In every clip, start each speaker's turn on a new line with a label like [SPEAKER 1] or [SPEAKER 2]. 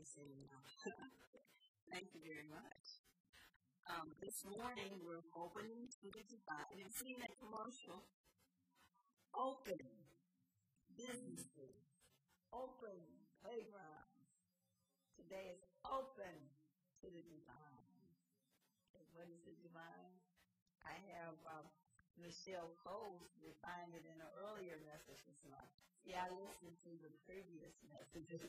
[SPEAKER 1] I said Thank you very much. Um, this morning we're opening to the divine. You've seen that commercial. Open businesses. Open playgrounds. Today is open to the divine. And what is the divine? I have um, Michelle Coles defined it in an earlier message this month. See, I listened to the previous messages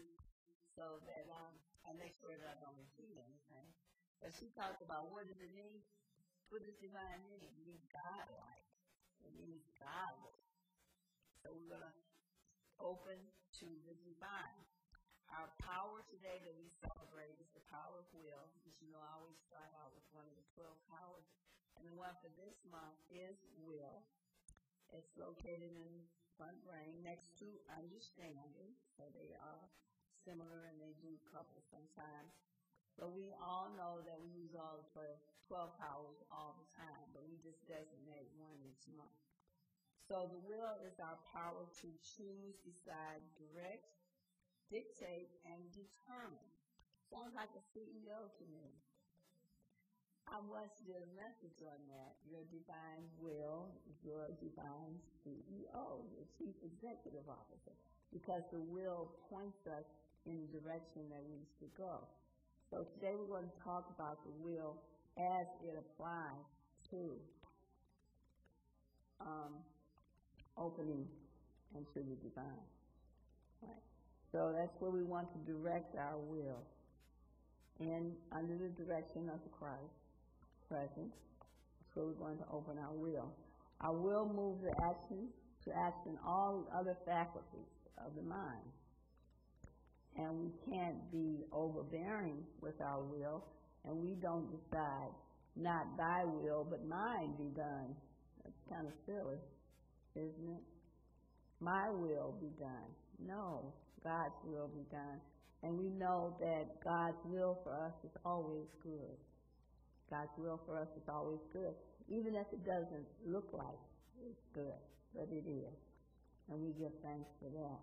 [SPEAKER 1] so that um, I make sure that I don't repeat anything. But she talked about what does it mean? What does divine mean? It means godlike. It means godly. So we're going to open to the divine. Our power today that we celebrate is the power of will. As you know, I always start out with one of the 12 powers. And the one for this month is will. It's located in front brain next to understanding. So they are similar and they do couple sometimes. But we all know that we use all for 12 powers all the time, but we just designate one each month. So the will is our power to choose, decide, direct, dictate, and determine. Sounds like a CEO to me. I once did a message on that. Your divine will, your divine CEO, your chief executive officer, because the will points us in the direction that we should go. So today we're going to talk about the will as it applies to um, opening into the divine. Right. So that's where we want to direct our will. And under the direction of the Christ presence, so we're going to open our will. Our will moves the action to action all other faculties of the mind and we can't be overbearing with our will, and we don't decide, not thy will, but mine be done. That's kind of silly, isn't it? My will be done. No, God's will be done. And we know that God's will for us is always good. God's will for us is always good, even if it doesn't look like it's good, but it is. And we give thanks for that.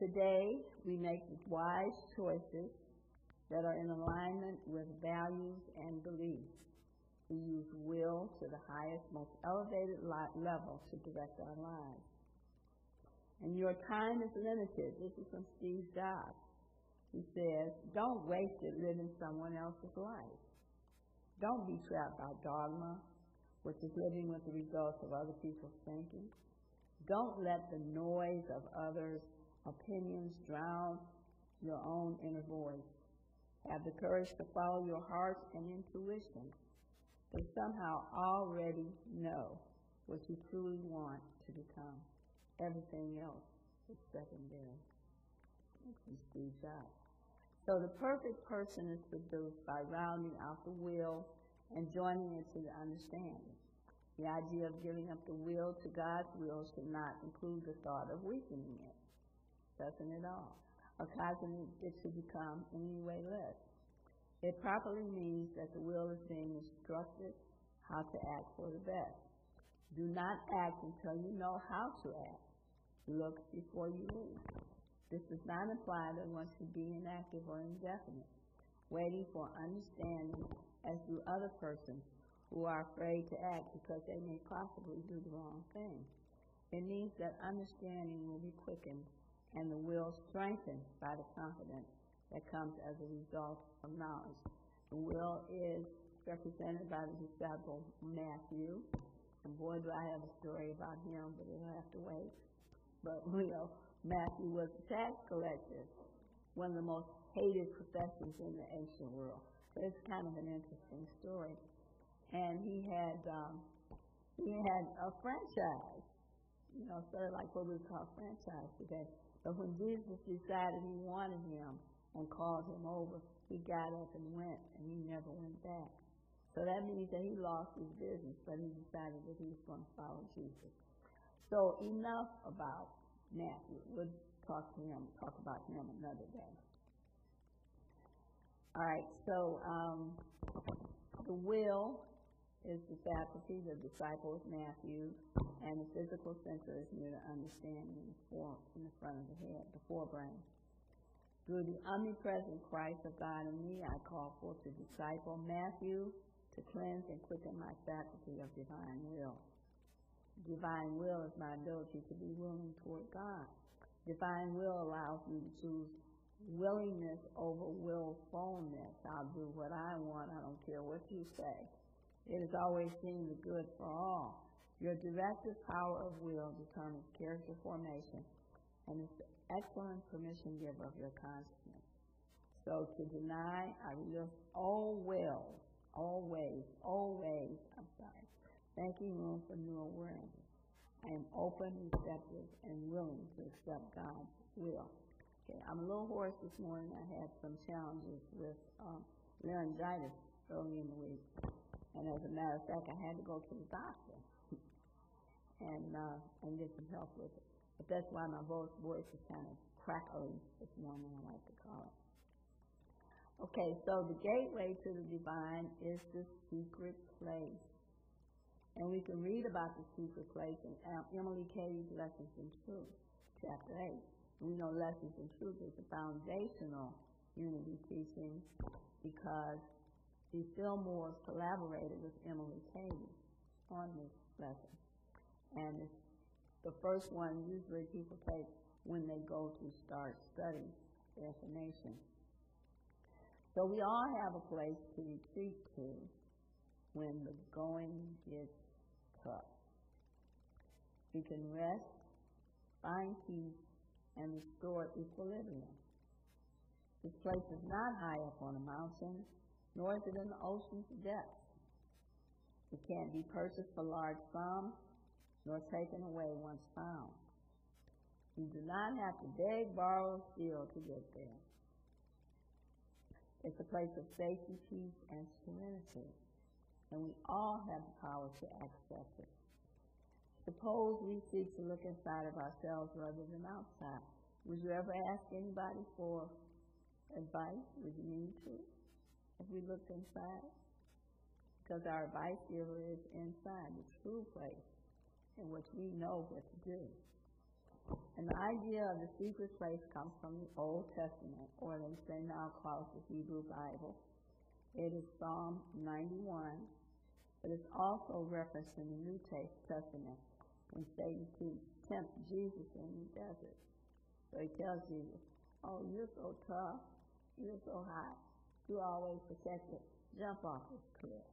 [SPEAKER 1] Today, we make wise choices that are in alignment with values and beliefs. We use will to the highest, most elevated level to direct our lives. And your time is limited. This is from Steve Jobs. He says, Don't waste it living someone else's life. Don't be trapped by dogma, which is living with the results of other people's thinking. Don't let the noise of others opinions drown your own inner voice. Have the courage to follow your heart and intuition. They somehow already know what you truly want to become. Everything else is secondary. So the perfect person is produced by rounding out the will and joining it to the understanding. The idea of giving up the will to God's will should not include the thought of weakening it discussing at all, or causing it to become in any way less. It properly means that the will is being instructed how to act for the best. Do not act until you know how to act. Look before you leap. This does not imply that one should be inactive or indefinite, waiting for understanding as do other persons who are afraid to act because they may possibly do the wrong thing. It means that understanding will be quickened and the will strengthened by the confidence that comes as a result of knowledge. The will is represented by the disciple Matthew. And boy, do I have a story about him, but it'll have to wait. But you know, Matthew was a tax collector, one of the most hated professions in the ancient world. So it's kind of an interesting story. And he had um, he had a franchise, you know, sort of like what we call franchise today. But when Jesus decided he wanted him and called him over, he got up and went, and he never went back. So that means that he lost his business, but he decided that he was going to follow Jesus. So enough about Matthew. We'll talk to him, talk about him another day. All right, so um, the will is the faculty, the disciples, Matthew, and the physical center is near the understanding in the, in the front of the head, the forebrain. Through the omnipresent Christ of God in me, I call forth the disciple Matthew to cleanse and quicken my faculty of divine will. Divine will is my ability to be willing toward God. Divine will allows me to choose willingness over willfulness. I'll do what I want. I don't care what you say. It has always seen the good for all. Your directive power of will determines character formation and is the excellent permission giver of your consciousness. So to deny, I will all will, always, always, I'm sorry, Thanking room for new awareness. I am open, receptive, and willing to accept God's will. Okay, I'm a little hoarse this morning. I had some challenges with um, laryngitis early in the week. And as a matter of fact, I had to go to the doctor and uh, and get some help with it. But that's why my voice, voice is kind of crackling this morning, I like to call it. Okay, so the gateway to the divine is the secret place. And we can read about the secret place in uh, Emily Cady's Lessons in Truth, chapter 8. We know Lessons in Truth is a foundational unity teaching because the Fillmore's collaborated with Emily Cady on this lesson. And it's the first one usually people take when they go to start studying definition. So we all have a place to retreat to when the going gets tough. We can rest, find peace, and restore equilibrium. This place is not high up on a mountain nor is it in the ocean's depths. It can't be purchased for large sums, nor taken away once found. You do not have to beg, borrow, steal to get there. It's a place of safety, peace, and serenity, and we all have the power to access it. Suppose we seek to look inside of ourselves rather than outside. Would you ever ask anybody for advice? Would you need to? if we look inside? Because our advice giver is inside the true place in which we know what to do. And the idea of the secret place comes from the Old Testament, or as they now call the Hebrew Bible. It is Psalm 91, but it's also referenced in the New Testament when Satan tempts Jesus in the desert. So he tells Jesus, Oh, you're so tough, you're so hot, you always protect it. Jump off this cliff.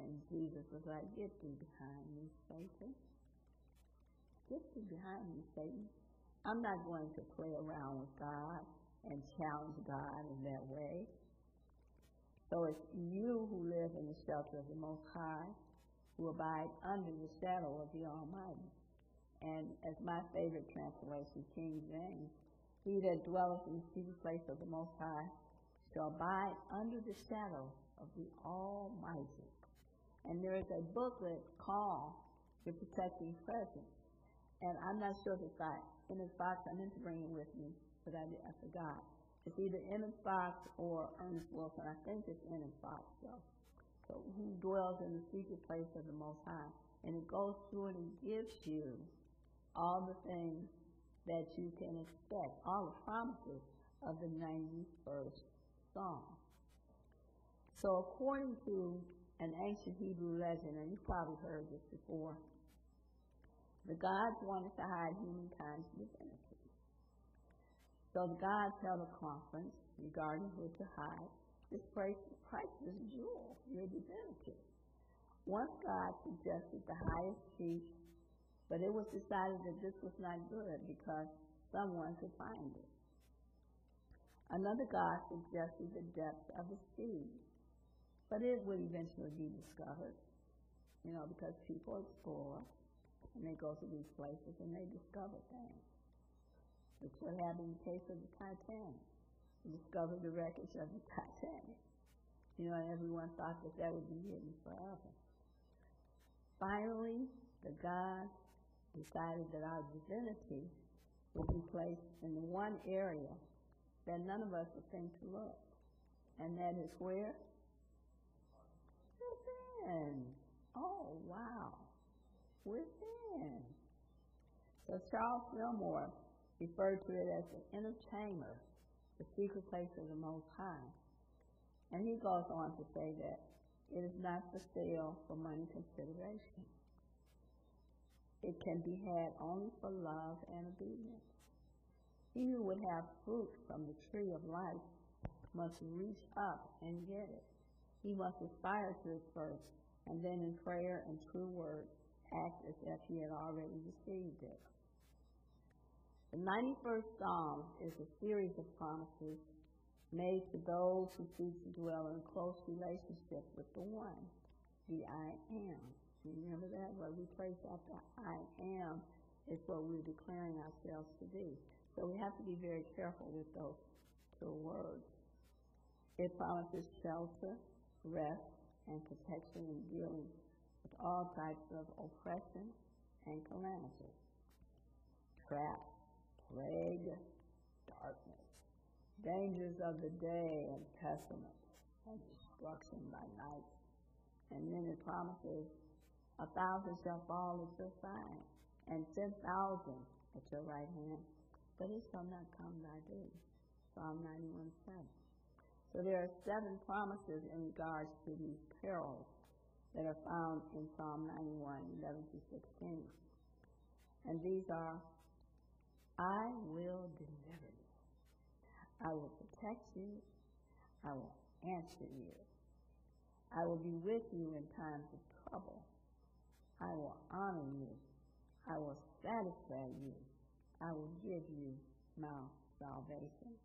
[SPEAKER 1] And Jesus was like, Get thee behind me, Satan. Get thee behind me, Satan. I'm not going to play around with God and challenge God in that way. So it's you who live in the shelter of the Most High, who abide under the shadow of the Almighty. And as my favorite translation, King James, he that dwelleth in the secret place of the Most High Shall abide under the shadow of the Almighty. And there is a booklet called The Protecting Presence. And I'm not sure if it's not in this box. I meant to bring it with me, but I, I forgot. It's either in its box or Ernest Wilson. I think it's in its box, though. So, who dwells in the secret place of the Most High? And it goes through and it gives you all the things that you can expect, all the promises of the 91st song. So, according to an ancient Hebrew legend, and you've probably heard this before, the gods wanted to hide humankind's divinity. So the gods held a conference regarding who to hide this priceless jewel, your divinity. Once God suggested the highest chief, but it was decided that this was not good because someone could find it. Another god suggested the depth of the sea, but it would eventually be discovered, you know, because people explore and they go to these places and they discover things. It's what happened in the case of the Titanic. They discovered the wreckage of the Titanic. You know, and everyone thought that that would be hidden forever. Finally, the God decided that our divinity would be placed in one area that none of us would think to look. And that is where? Within. Oh, wow. Within. So Charles Fillmore referred to it as the inner chamber, the secret place of the Most High. And he goes on to say that it is not for sale for money consideration. It can be had only for love and obedience. He who would have fruit from the tree of life must reach up and get it. He must aspire to it first, and then in prayer and true word, act as if he had already received it. The 91st Psalm is a series of promises made to those who seek to dwell in close relationship with the One, the I Am. Remember that? What we place after I Am is what we're declaring ourselves to be. So we have to be very careful with those two words. It promises shelter, rest, and protection in dealing with all types of oppression and calamity. Trap, plague, darkness, dangers of the day and pestilence, and destruction by night. And then it promises a thousand shall fall at your side, and ten thousand at your right hand, but it shall not come thy day. Psalm 91 says. So there are seven promises in regards to these perils that are found in Psalm 91, 11 to 16. And these are, I will deliver you. I will protect you. I will answer you. I will be with you in times of trouble. I will honor you. I will satisfy you I will give you my salvation,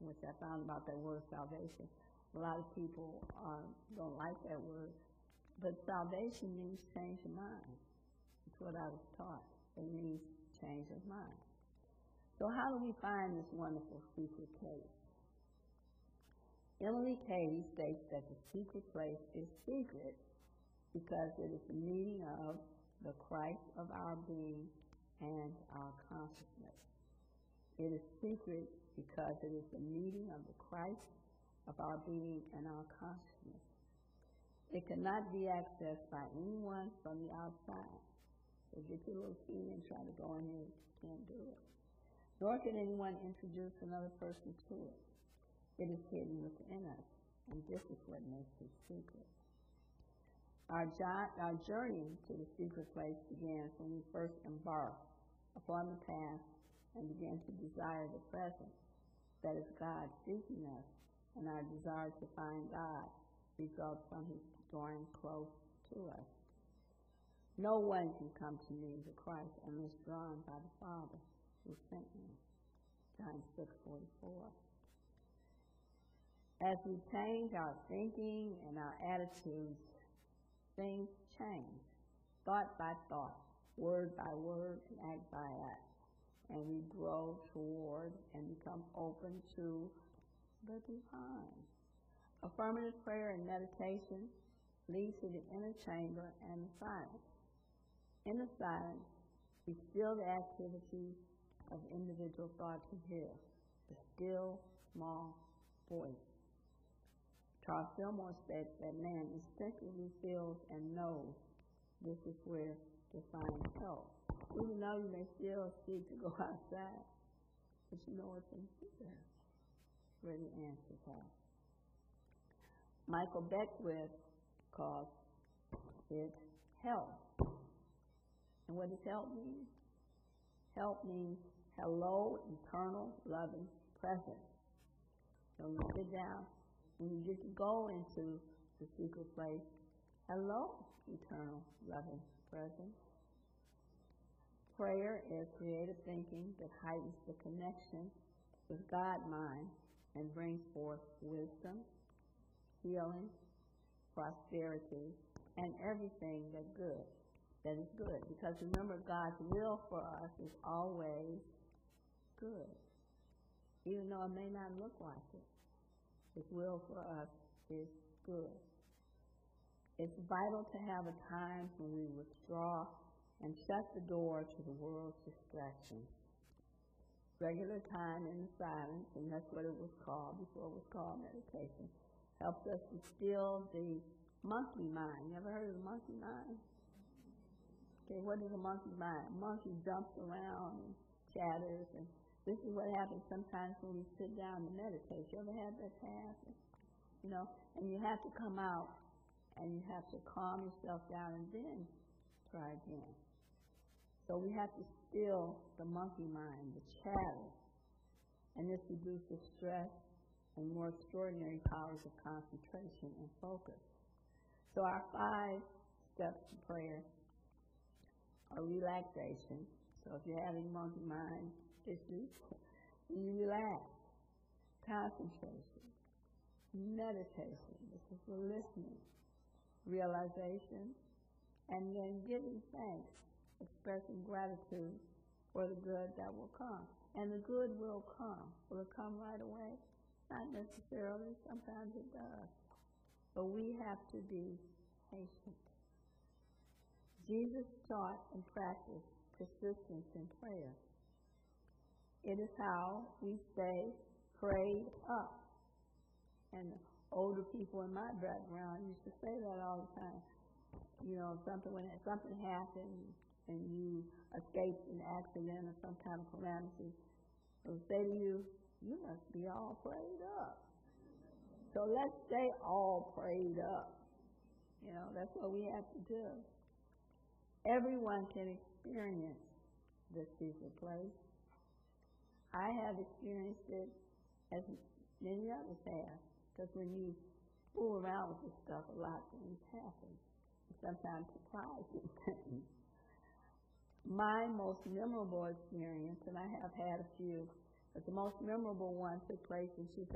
[SPEAKER 1] which I found about that word salvation. A lot of people uh, don't like that word, but salvation means change of mind. That's what I was taught. It means change of mind. So how do we find this wonderful secret place? Emily Cady states that the secret place is secret because it is the meeting of the Christ of our being and our consciousness. It is secret because it is the meeting of the Christ of our being and our consciousness. It cannot be accessed by anyone from the outside. So get your little key and try to go in here. Can't do it. Nor can anyone introduce another person to it. It is hidden within us, and this is what makes it secret. Our, jo- our journey to the secret place begins when we first embarked upon the past and begin to desire the present. That is God seeking us, and our desire to find God results from His drawing close to us. No one can come to me, the Christ, unless drawn by the Father who sent me. John 6 44. As we change our thinking and our attitudes, things change, thought by thought, word by word and act by act. And we grow toward and become open to the divine. Affirmative prayer and meditation lead to the inner chamber and the silence. In the silence, we feel the activity of individual thought to hear, the still small voice. Charles Fillmore said that man instinctively feels and knows this is where to find help. Even though you may still seek to go outside, but you know it's in here where the answers are. Michael Beckwith calls it help. And what does help mean? Help means hello, eternal, loving presence. So when you sit down, when you get to go into the secret place, hello, eternal, loving present. Prayer is creative thinking that heightens the connection with God mind and brings forth wisdom, healing, prosperity, and everything that good that is good. Because remember God's will for us is always good. Even though it may not look like it. His will for us is good. It's vital to have a time when we withdraw and shut the door to the world's distractions. Regular time in the silence, and that's what it was called before it was called meditation, helps us to still the monkey mind. You ever heard of the monkey mind? Okay, what is a monkey mind? A monkey jumps around and chatters, and this is what happens sometimes when we sit down to meditate. You ever had that happen? You know, and you have to come out and you have to calm yourself down and then try again. So we have to still the monkey mind, the chatter, and this reduces stress and more extraordinary powers of concentration and focus. So our five steps to prayer are relaxation. So if you're having monkey mind issues, you relax. Concentration. Meditation. This is for listening realization, and then giving thanks, expressing gratitude for the good that will come. And the good will come. Will it come right away? Not necessarily. Sometimes it does. But we have to be patient. Jesus taught and practiced persistence in prayer. It is how we say, "Pray up and older people in my background used to say that all the time. You know, something when something happens and you escaped an accident or some kind of calamity, they'll say to you, "You must be all prayed up." So let's stay all prayed up. You know, that's what we have to do. Everyone can experience this secret place. I have experienced it as many others have. Because when you fool around with this stuff, a lot of things happen. Sometimes surprising things. My most memorable experience, and I have had a few, but the most memorable one took place in 2006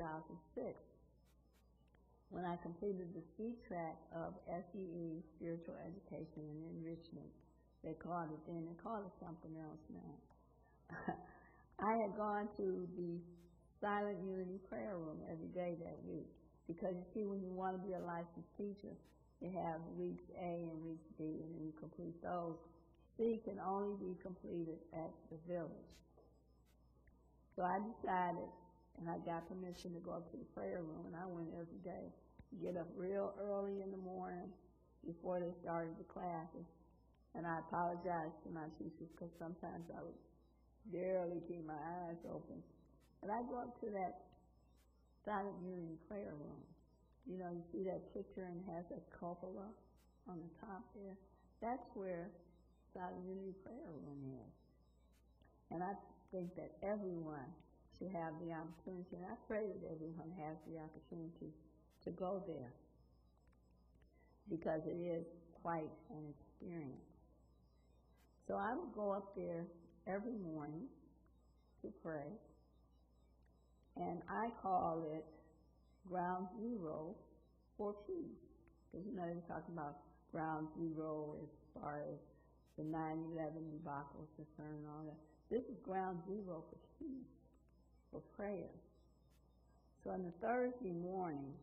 [SPEAKER 1] when I completed the C track of SEE, Spiritual Education and Enrichment. They called it then, they called it something else now. I had gone to the silent unity prayer room every day that week. Because you see, when you want to be a licensed teacher, you have weeks A and weeks B, and then you complete those. C can only be completed at the village. So I decided, and I got permission to go up to the prayer room, and I went every day. Get up real early in the morning before they started the classes, and I apologized to my teachers because sometimes I would barely keep my eyes open and I go up to that silent unity prayer room. You know, you see that picture and has a cupola on the top there. That's where silent unity prayer room is. And I think that everyone should have the opportunity, and I pray that everyone has the opportunity to go there because it is quite an experience. So I would go up there every morning to pray and I call it ground zero for peace. Because you know they're talking about ground zero as far as the 9-11 debacle is concerned and all that. This is ground zero for peace, for prayer. So on the Thursday morning,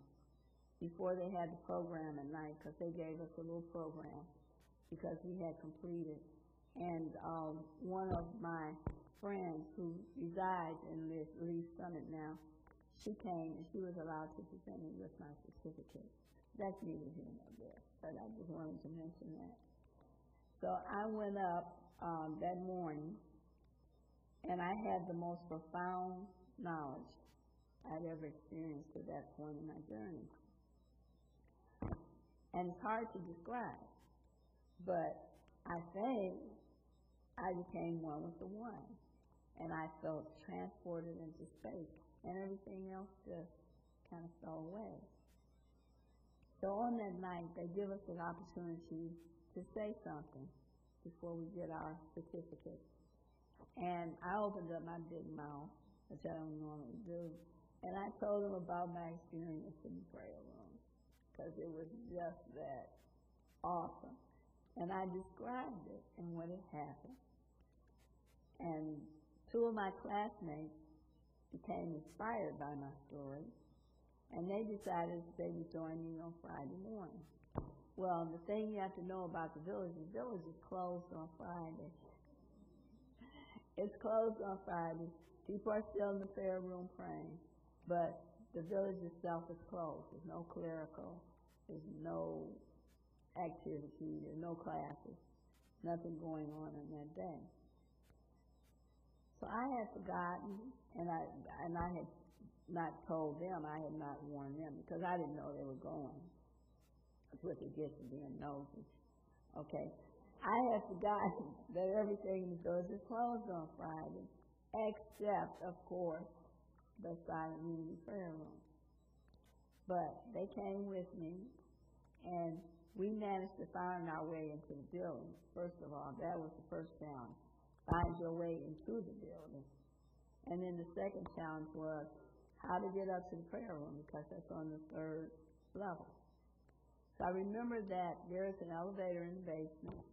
[SPEAKER 1] before they had the program at night, because they gave us a little program because we had completed, and um, one of my friend who resides in Lee's Summit now, she came and she was allowed to present me with my certificate. That's neither here nor there, but I just wanted to mention that. So I went up um, that morning, and I had the most profound knowledge I'd ever experienced at that point in my journey. And it's hard to describe, but I say I became one with the one and I felt transported into space, and everything else just kind of fell away. So on that night, they give us an opportunity to say something before we get our certificate. And I opened up my big mouth, which I don't normally do, and I told them about my experience in the prayer room because it was just that awesome. And I described it and what had happened. And Two of my classmates became inspired by my story, and they decided that they would join me on Friday morning. Well, the thing you have to know about the village, the village is closed on Friday. It's closed on Friday. People are still in the prayer room praying, but the village itself is closed. There's no clerical. There's no activity. There's no classes. Nothing going on on that day. So I had forgotten, and I and I had not told them. I had not warned them because I didn't know they were going. That's what they get for being nosy. Okay, I had forgotten that everything in the doors is closed on Friday, except, of course, the silent meeting prayer room. But they came with me, and we managed to find our way into the building. First of all, that was the first challenge find your way into the building. And then the second challenge was how to get up to the prayer room because that's on the third level. So I remember that there is an elevator in the basement.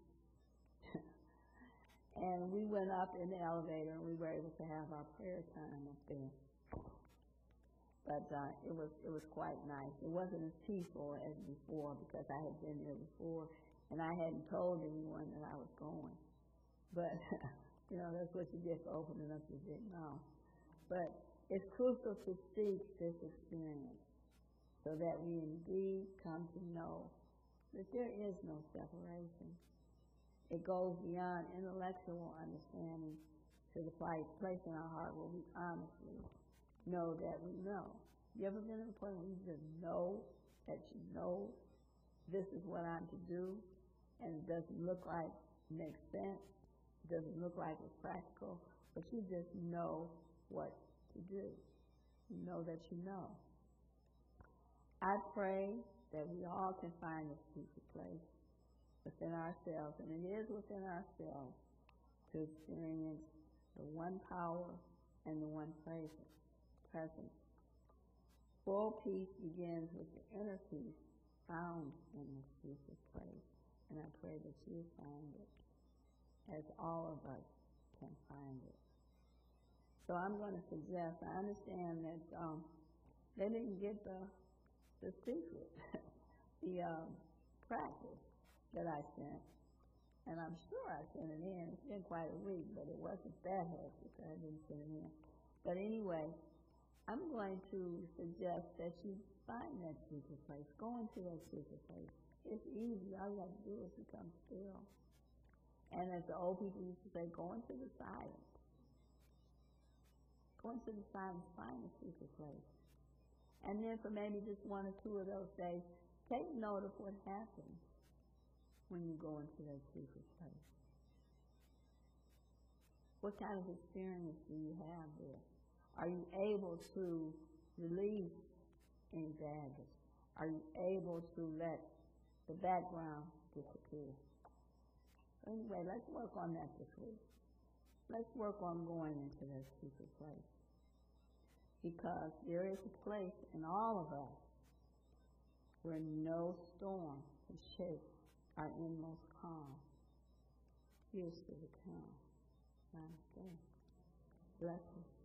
[SPEAKER 1] and we went up in the elevator and we were able to have our prayer time up there. But uh, it was it was quite nice. It wasn't as peaceful as before because I had been there before and I hadn't told anyone that I was going. But, you know, that's what you get for opening up your big mouth. But it's crucial to seek this experience so that we indeed come to know that there is no separation. It goes beyond intellectual understanding to the place in our heart where we honestly know that we know. You ever been in a point where you just know that you know this is what I'm to do and it doesn't look like makes sense? doesn't look like it's practical, but you just know what to do. You know that you know. I pray that we all can find this secret place within ourselves, and it is within ourselves to experience the one power and the one presence. presence. Full peace begins with the inner peace found in the secret place, and I pray that you find it as all of us can find it. So I'm going to suggest, I understand that um, they didn't get the, the secret, the um, practice that I sent. And I'm sure I sent it in. It's been quite a week, but it wasn't that hectic. I didn't send it in. But anyway, I'm going to suggest that you find that secret place. Go into that secret place. It's easy. All you have to do is become still. And as the old people used to say, go into the silence. Go into the silence, find a secret place. And then for maybe just one or two of those days, take note of what happens when you go into that secret place. What kind of experience do you have there? Are you able to release any baggage? Are you able to let the background disappear? Anyway, let's work on that this week. Let's work on going into that secret place. Because there is a place in all of us where no storm can shake our inmost calm. Here's to the town. Blessings.